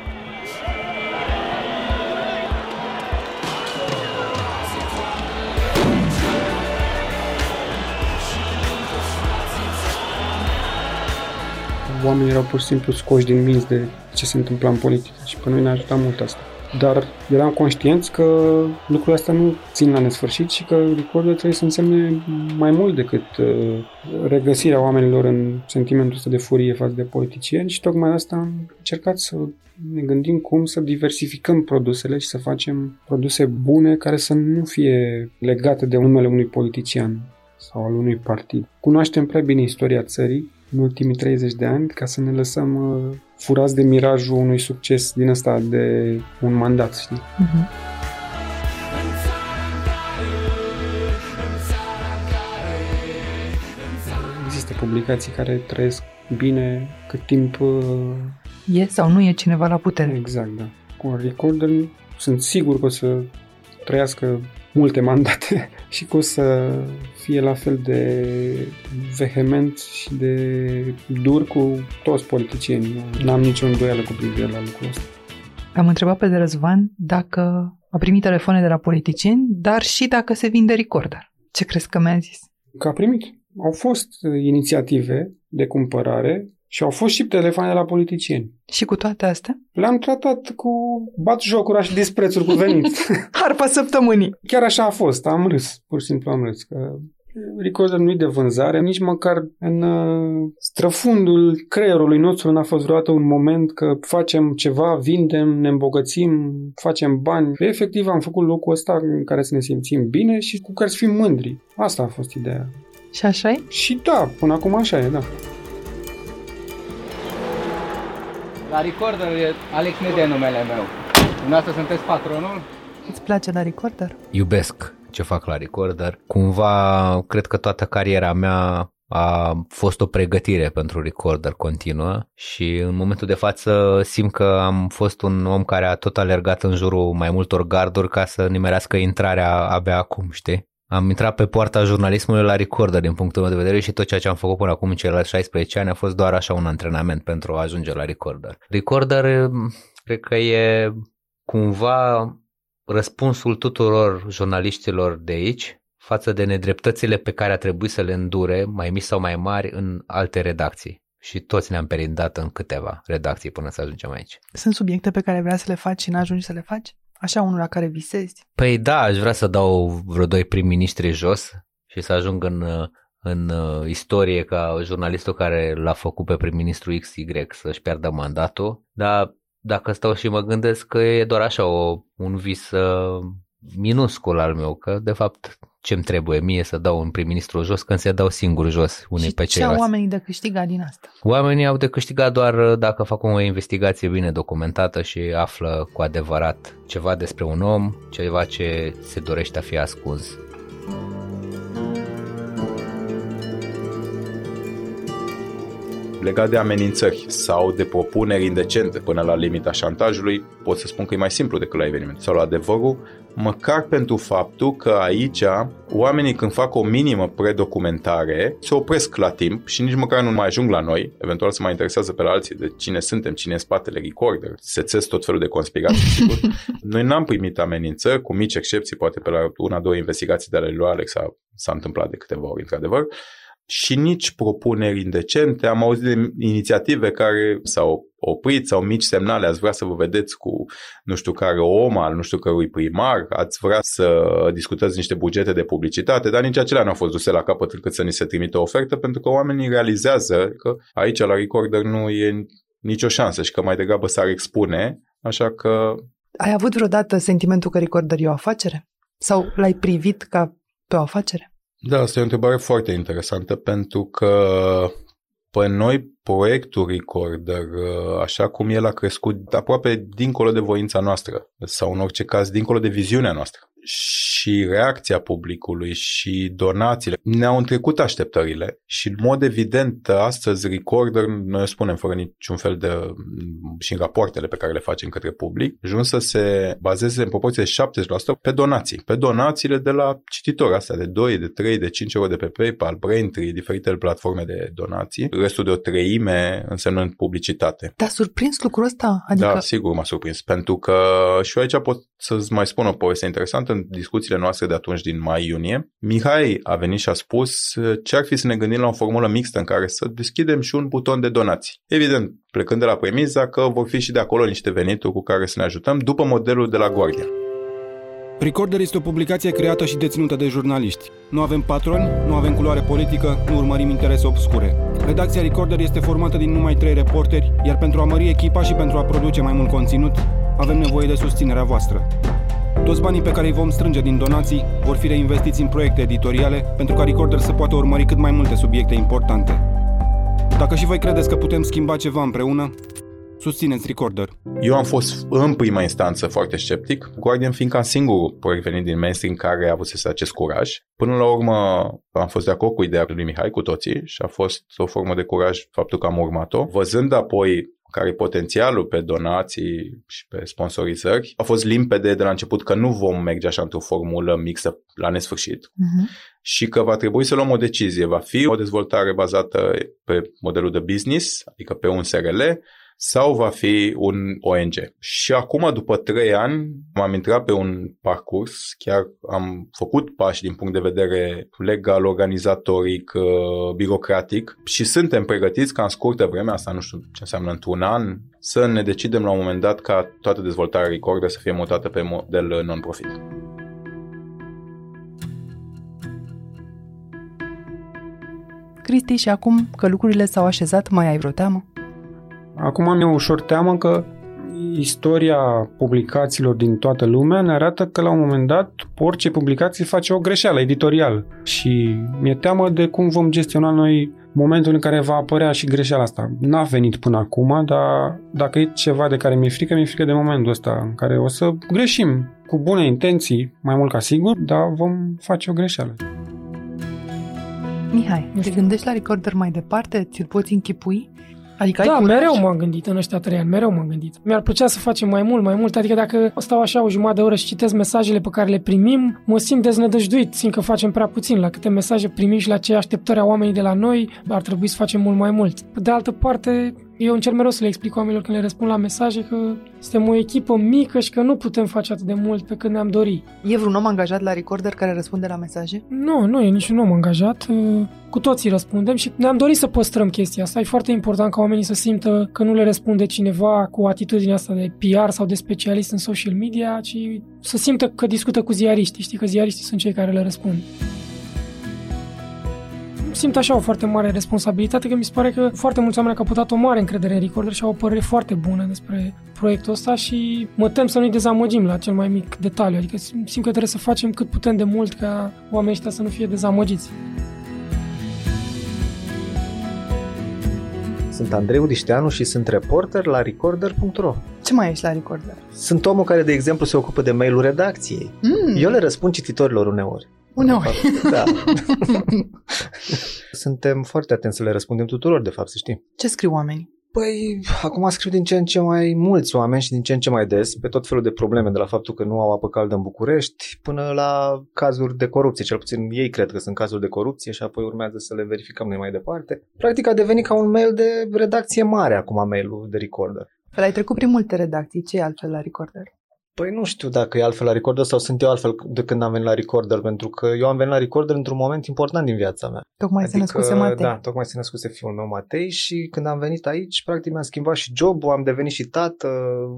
Oamenii erau pur și simplu scoși din minți de ce se întâmpla în politică și pe noi ne ajuta mult asta. Dar eram conștienți că lucrurile astea nu țin la nesfârșit și că recordul trebuie să însemne mai mult decât uh, regăsirea oamenilor în sentimentul ăsta de furie față de politicieni și tocmai asta am încercat să ne gândim cum să diversificăm produsele și să facem produse bune care să nu fie legate de numele unui politician sau al unui partid. Cunoaștem prea bine istoria țării în ultimii 30 de ani ca să ne lăsăm uh, furați de mirajul unui succes din ăsta de un mandat, știi? Uh-huh. Există publicații care trăiesc bine cât timp... Uh, e sau nu e cineva la putere. Exact, da. Cu un recorder sunt sigur că o să trăiască multe mandate și că o să fie la fel de vehement și de dur cu toți politicienii. N-am nicio îndoială cu privire la lucrul ăsta. Am întrebat pe de Răzvan dacă a primit telefoane de la politicieni, dar și dacă se vinde recorder. Ce crezi că mi-a zis? Că a primit. Au fost inițiative de cumpărare și au fost și telefoane de la politicieni. Și cu toate astea? Le-am tratat cu bat jocura și disprețuri cuvenit. Harpa săptămânii. Chiar așa a fost. Am râs. Pur și simplu am râs. Că Recorder nu-i de vânzare, nici măcar în uh, străfundul creierului nostru n-a fost vreodată un moment că facem ceva, vindem, ne îmbogățim, facem bani. Efectiv am făcut locul ăsta în care să ne simțim bine și cu care să fim mândri. Asta a fost ideea. Și așa e? Și da, până acum așa e, da. La recorder e Alex Nede numele meu. Dumneavoastră sunteți patronul? Îți place la recorder? Iubesc ce fac la recorder. Cumva, cred că toată cariera mea a fost o pregătire pentru recorder continuă și în momentul de față simt că am fost un om care a tot alergat în jurul mai multor garduri ca să nimerească intrarea abia acum, știi? Am intrat pe poarta jurnalismului la Recorder din punctul meu de vedere și tot ceea ce am făcut până acum în celelalte 16 ani a fost doar așa un antrenament pentru a ajunge la Recorder. Recorder cred că e cumva răspunsul tuturor jurnaliștilor de aici față de nedreptățile pe care a trebuit să le îndure, mai mici sau mai mari, în alte redacții. Și toți ne-am perindat în câteva redacții până să ajungem aici. Sunt subiecte pe care vrea să le faci și n-ajungi să le faci? Așa unul la care visezi? Păi da, aș vrea să dau vreo doi prim-ministri jos și să ajung în, în uh, istorie ca jurnalistul care l-a făcut pe prim-ministru XY să-și pierdă mandatul, dar dacă stau și mă gândesc că e doar așa o, un vis uh, minuscul al meu, că de fapt ce-mi trebuie mie să dau un prim-ministru jos când se dau singur jos unii și pe ceilalți. ce au oamenii de câștigat din asta? Oamenii au de câștigat doar uh, dacă fac o investigație bine documentată și află cu adevărat ceva despre un om, ceva ce se dorește a fi ascuns. Legat de amenințări sau de propuneri indecente până la limita șantajului, pot să spun că e mai simplu decât la eveniment. Sau la adevărul, măcar pentru faptul că aici oamenii când fac o minimă predocumentare se opresc la timp și nici măcar nu mai ajung la noi, eventual să mai interesează pe la alții de cine suntem, cine e în spatele recorder, se țes tot felul de conspirații, sigur. Noi n-am primit amenințări, cu mici excepții, poate pe la una, două investigații de ale lui Alex a, s-a întâmplat de câteva ori, într-adevăr, și nici propuneri indecente. Am auzit de inițiative care s-au oprit sau mici semnale, ați vrea să vă vedeți cu nu știu care om al nu știu cărui primar, ați vrea să discutați niște bugete de publicitate, dar nici acelea nu au fost duse la capăt încât să ni se trimită o ofertă, pentru că oamenii realizează că aici la Recorder nu e nicio șansă și că mai degrabă s-ar expune, așa că... Ai avut vreodată sentimentul că Recorder e o afacere? Sau l-ai privit ca pe o afacere? Da, asta e o întrebare foarte interesantă pentru că pe noi proiectul Recorder, așa cum el a crescut aproape dincolo de voința noastră sau în orice caz dincolo de viziunea noastră și reacția publicului și donațiile ne-au întrecut așteptările și în mod evident astăzi Recorder, noi spunem fără niciun fel de și în rapoartele pe care le facem către public, ajuns să se bazeze în proporție de 70% pe donații, pe donațiile de la cititori astea de 2, de 3, de 5 euro de pe PayPal, Braintree, diferitele platforme de donații, restul de o treime însemnând publicitate. Te-a surprins lucrul ăsta? Adică... Da, sigur m-a surprins, pentru că și eu aici pot să-ți mai spun o poveste interesantă în discuțiile noastre de atunci din mai-iunie, Mihai a venit și a spus uh, ce ar fi să ne gândim la o formulă mixtă în care să deschidem și un buton de donații. Evident, plecând de la premiza că vor fi și de acolo niște venituri cu care să ne ajutăm după modelul de la Guardian. Recorder este o publicație creată și deținută de jurnaliști. Nu avem patroni, nu avem culoare politică, nu urmărim interese obscure. Redacția Recorder este formată din numai trei reporteri, iar pentru a mări echipa și pentru a produce mai mult conținut, avem nevoie de susținerea voastră. Toți banii pe care îi vom strânge din donații vor fi reinvestiți în proiecte editoriale pentru ca Recorder să poată urmări cât mai multe subiecte importante. Dacă și voi credeți că putem schimba ceva împreună, susțineți Recorder. Eu am fost în prima instanță foarte sceptic, Guardian fiind ca singurul proiect venit din mainstream care a avut să acest curaj. Până la urmă am fost de acord cu ideea lui Mihai cu toții și a fost o formă de curaj faptul că am urmat-o. Văzând apoi care e potențialul pe donații și pe sponsorizări, a fost limpede de la început că nu vom merge așa într-o formulă mixtă la nesfârșit uh-huh. și că va trebui să luăm o decizie. Va fi o dezvoltare bazată pe modelul de business, adică pe un SRL, sau va fi un ONG. Și acum, după trei ani, m-am intrat pe un parcurs, chiar am făcut pași din punct de vedere legal, organizatoric, uh, birocratic și suntem pregătiți ca în scurtă vreme, asta nu știu ce înseamnă într-un an, să ne decidem la un moment dat ca toată dezvoltarea Recorder să fie mutată pe model non-profit. Cristi, și acum că lucrurile s-au așezat, mai ai vreo teamă? Acum am eu ușor teamă că istoria publicațiilor din toată lumea ne arată că la un moment dat orice publicație face o greșeală editorială și mi-e teamă de cum vom gestiona noi momentul în care va apărea și greșeala asta. N-a venit până acum, dar dacă e ceva de care mi-e frică, mi-e frică de momentul ăsta în care o să greșim cu bune intenții, mai mult ca sigur, dar vom face o greșeală. Mihai, te gândești la recorder mai departe? Ți-l poți închipui? Adică da, ai mereu m-am gândit în ăștia trei ani, mereu m-am gândit. Mi-ar plăcea să facem mai mult, mai mult, adică dacă stau așa o jumătate de oră și citesc mesajele pe care le primim, mă simt deznădăjduit, simt că facem prea puțin. La câte mesaje primim și la ce așteptări au oamenii de la noi, ar trebui să facem mult mai mult. Pe de altă parte, eu încerc mereu să le explic oamenilor când le răspund la mesaje că suntem o echipă mică și că nu putem face atât de mult pe cât ne-am dori. E vreun om angajat la Recorder care răspunde la mesaje? Nu, nu e niciun om angajat. Cu toții răspundem și ne-am dorit să păstrăm chestia asta. E foarte important ca oamenii să simtă că nu le răspunde cineva cu atitudinea asta de PR sau de specialist în social media, ci să simtă că discută cu ziariștii. Știi că ziariștii sunt cei care le răspund simt așa o foarte mare responsabilitate, că mi se pare că foarte mulți oameni au căpătat o mare încredere în Recorder și au o părere foarte bună despre proiectul ăsta și mă tem să nu-i dezamăgim la cel mai mic detaliu, adică simt că trebuie să facem cât putem de mult ca oamenii ăștia să nu fie dezamăgiți. Sunt Andrei Udișteanu și sunt reporter la recorder.ro. Ce mai ești la Recorder? Sunt omul care, de exemplu, se ocupă de mail-ul redacției. Mm. Eu le răspund cititorilor uneori. Uneori. Da. Suntem foarte atenți să le răspundem tuturor, de fapt, să știi. Ce scriu oamenii? Păi, acum scriu din ce în ce mai mulți oameni și din ce în ce mai des pe tot felul de probleme, de la faptul că nu au apă caldă în București, până la cazuri de corupție. Cel puțin ei cred că sunt cazuri de corupție și apoi urmează să le verificăm noi mai departe. Practic a devenit ca un mail de redacție mare acum mailul de Recorder. Fel ai trecut prin multe redacții, ce e altfel la Recorder? Păi nu știu dacă e altfel la Recorder sau sunt eu altfel de când am venit la Recorder, pentru că eu am venit la Recorder într-un moment important din viața mea. Tocmai adică, se născuse Matei. Da, tocmai se născuse fiul meu Matei și când am venit aici, practic mi-am schimbat și jobul, am devenit și tată,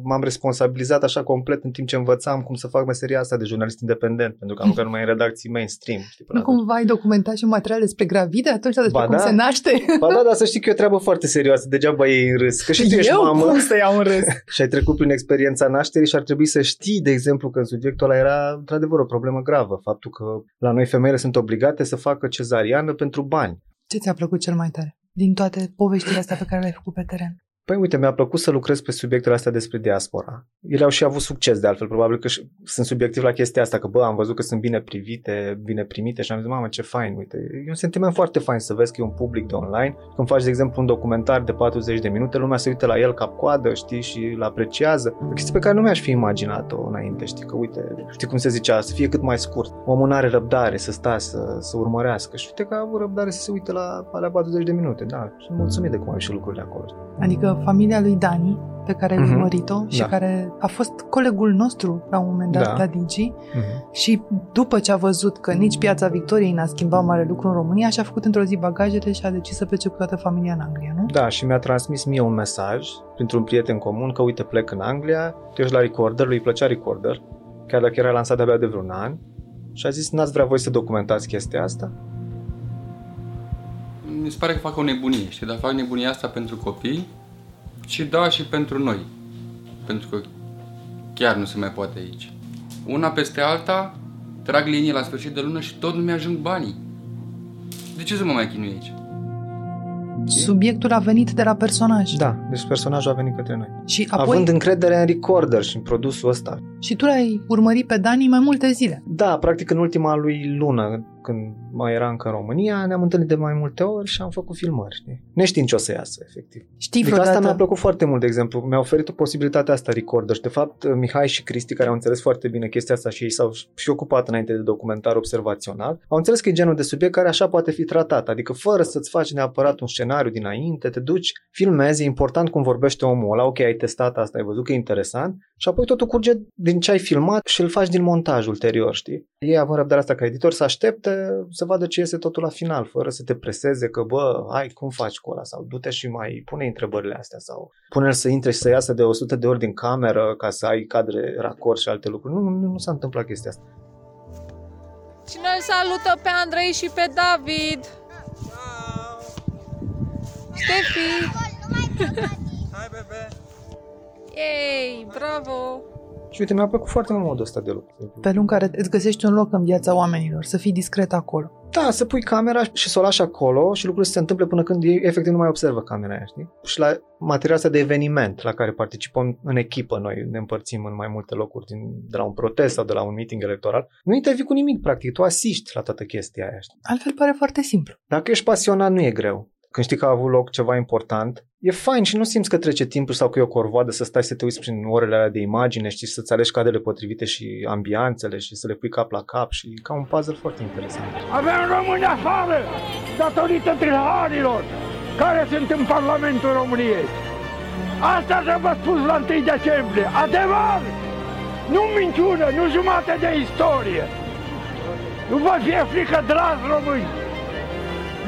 m-am responsabilizat așa complet în timp ce învățam cum să fac meseria asta de jurnalist independent, pentru că am lucrat numai în redacții mainstream. Știi, nu cumva ai documentat și materiale despre gravide atunci despre ba cum da. se naște? Ba da, dar să știi că e o treabă foarte serioasă, degeaba ei în râs. Că și tu eu ești mamă. cum să iau în râs? și ai trecut prin experiența nașterii și ar trebui să știi, de exemplu, exemplu că în subiectul ăla era într-adevăr o problemă gravă, faptul că la noi femeile sunt obligate să facă cezariană pentru bani. Ce ți-a plăcut cel mai tare din toate poveștile astea pe care le-ai făcut pe teren? Păi uite, mi-a plăcut să lucrez pe subiectele astea despre diaspora. Ele au și avut succes de altfel, probabil că sunt subiectiv la chestia asta, că bă, am văzut că sunt bine privite, bine primite și am zis, mamă, ce fain, uite. E un sentiment foarte fain să vezi că e un public de online. Când faci, de exemplu, un documentar de 40 de minute, lumea se uită la el ca coadă, știi, și îl apreciază. O chestie pe care nu mi-aș fi imaginat-o înainte, știi, că uite, știi cum se zicea, să fie cât mai scurt. Omul nu are răbdare să stea, să, să urmărească și uite că a avut răbdare să se uite la alea 40 de minute, da. Sunt mulțumit de cum au și lucrurile acolo. Adică uh, familia lui Dani, pe care ai Mhm. urmărit-o și Da. care a fost colegul nostru la un moment dat Da. la Digi Mhm. și după ce a văzut că nici piața Victoriei n-a schimbat mare lucru în România și-a făcut într-o zi bagajele și a decis să plece cu toată familia în Anglia, nu? Da, și mi-a transmis mie un mesaj printr-un prieten comun că uite plec în Anglia, tu ești la Recorder, lui îi plăcea Recorder, chiar dacă era lansat de-abia de vreun an și a zis, n-ați vrea voi să documentați chestia asta? Mi se pare că fac o nebunie, știi, dar fac nebunia asta pentru copii și da și pentru noi. Pentru că chiar nu se mai poate aici. Una peste alta, trag linie la sfârșit de lună și tot nu mi-ajung banii. De ce să mă mai chinui aici? Subiectul a venit de la personaj. Da, deci personajul a venit către noi. Și apoi Având încredere în Recorder și în produsul ăsta. și tu l-ai urmărit pe Dani mai multe zile. Da, practic în ultima lui lună, când mai era încă în România, ne-am întâlnit de mai multe ori și am făcut filmări, știi? Neștiind ce o să iasă, efectiv. Știi Adică asta vreodată- mi-a plăcut foarte mult, de exemplu. Mi-a oferit o posibilitate asta Recorder și, de fapt, Mihai și Cristi, care au înțeles foarte bine chestia asta și ei s-au și ocupat înainte de documentar observațional, au înțeles că e genul de subiect care așa poate fi tratat, adică fără să-ți faci neapărat un scenariu dinainte, te duci, filmezi, e important cum vorbește omul ăla, ok, ai testat asta, ai văzut că e interesant și apoi totul curge din ce ai filmat și îl faci din montaj ulterior, știi? Ei, având răbdarea asta ca editor, să aștepte să vadă ce iese totul la final, fără să te preseze că, bă, hai, cum faci cu ăla? Sau du-te și mai pune întrebările astea sau pune să intre și să iasă de 100 de ori din cameră ca să ai cadre racord și alte lucruri. Nu, nu, nu s-a întâmplat chestia asta. Cine îl salută pe Andrei și pe David? Ștefi! Hai, bebe! Ei, bravo! Și uite, mi-a plăcut foarte mult modul ăsta de lucru. Pe lângă care îți găsești un loc în viața oamenilor, să fii discret acolo. Da, să pui camera și să o lași acolo și lucrurile să se întâmple până când ei efectiv nu mai observă camera aia, știi? Și la materialul ăsta de eveniment la care participăm în echipă, noi ne împărțim în mai multe locuri, din, de la un protest sau de la un meeting electoral, nu intervii cu nimic, practic, tu asiști la toată chestia aia, știi? Altfel pare foarte simplu. Dacă ești pasionat, nu e greu. Când știi că a avut loc ceva important, e fain și nu simți că trece timpul sau că e o corvoadă să stai să te uiți prin orele alea de imagine, știi, să-ți alegi cadrele potrivite și ambianțele și să le pui cap la cap și e ca un puzzle foarte interesant. Avem români afară datorită triharilor care sunt în Parlamentul României. Asta să vă spus la 1 decembrie. Adevăr! Nu minciună, nu jumate de istorie. Nu vă fie frică, dragi români!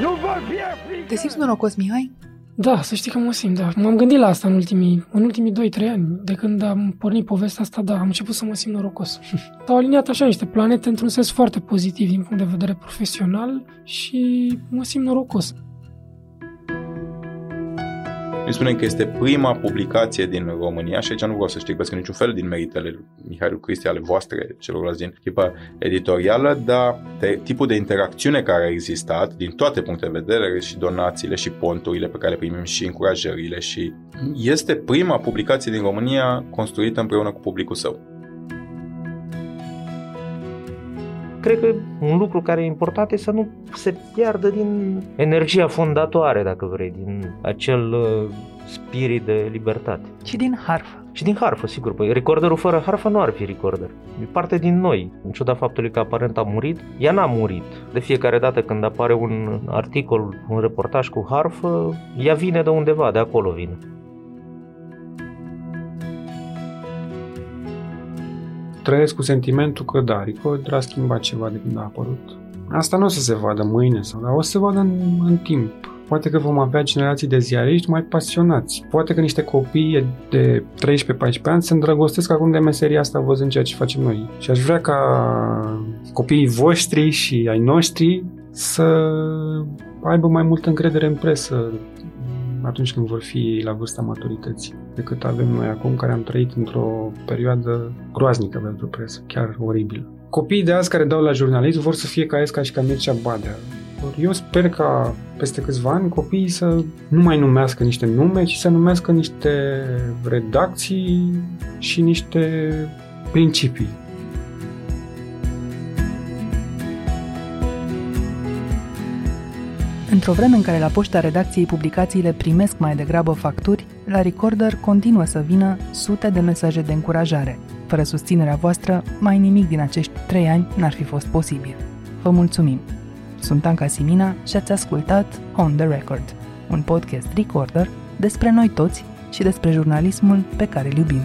Nu vă fie frică! Te simți norocos, Mihai? Da, să știi că mă simt, da. M-am gândit la asta în ultimii, în ultimii 2-3 ani. De când am pornit povestea asta, da, am început să mă simt norocos. S-au aliniat așa niște planete într-un sens foarte pozitiv din punct de vedere profesional și mă simt norocos. Îi spunem că este prima publicație din România și aici nu vreau să știrbesc niciun fel din meritele lui Mihailu Cristi ale voastre, celorlalți din echipa editorială, dar de tipul de interacțiune care a existat din toate punctele de vedere și donațiile și ponturile pe care le primim și încurajările și este prima publicație din România construită împreună cu publicul său. Cred că un lucru care e important e să nu se piardă din energia fondatoare, dacă vrei, din acel uh, spirit de libertate. Și din harfă. Și din harfă, sigur. Păi recorderul fără harfă nu ar fi recorder. E parte din noi. În ciuda faptului că aparent a murit, ea n-a murit. De fiecare dată când apare un articol, un reportaj cu harfă, ea vine de undeva, de acolo vine. Trăiesc cu sentimentul că da, Recorder a schimbat ceva de când a apărut. Asta nu o să se vadă mâine, sau, dar o să se vadă în, în timp. Poate că vom avea generații de ziariști mai pasionați. Poate că niște copii de 13-14 ani se îndrăgostesc acum de meseria asta văzând ceea ce facem noi. Și aș vrea ca copiii voștri și ai noștri să aibă mai multă încredere în presă atunci când vor fi la vârsta maturității decât avem noi acum care am trăit într-o perioadă groaznică pentru presă, chiar oribilă. Copiii de azi care dau la jurnalism vor să fie ca Esca și ca Mircea Badea. Eu sper ca peste câțiva ani copiii să nu mai numească niște nume, ci să numească niște redacții și niște principii. Într-o vreme în care la poșta redacției publicațiile primesc mai degrabă facturi, la Recorder continuă să vină sute de mesaje de încurajare. Fără susținerea voastră, mai nimic din acești trei ani n-ar fi fost posibil. Vă mulțumim! Sunt Anca Simina și ați ascultat On The Record, un podcast Recorder despre noi toți și despre jurnalismul pe care îl iubim.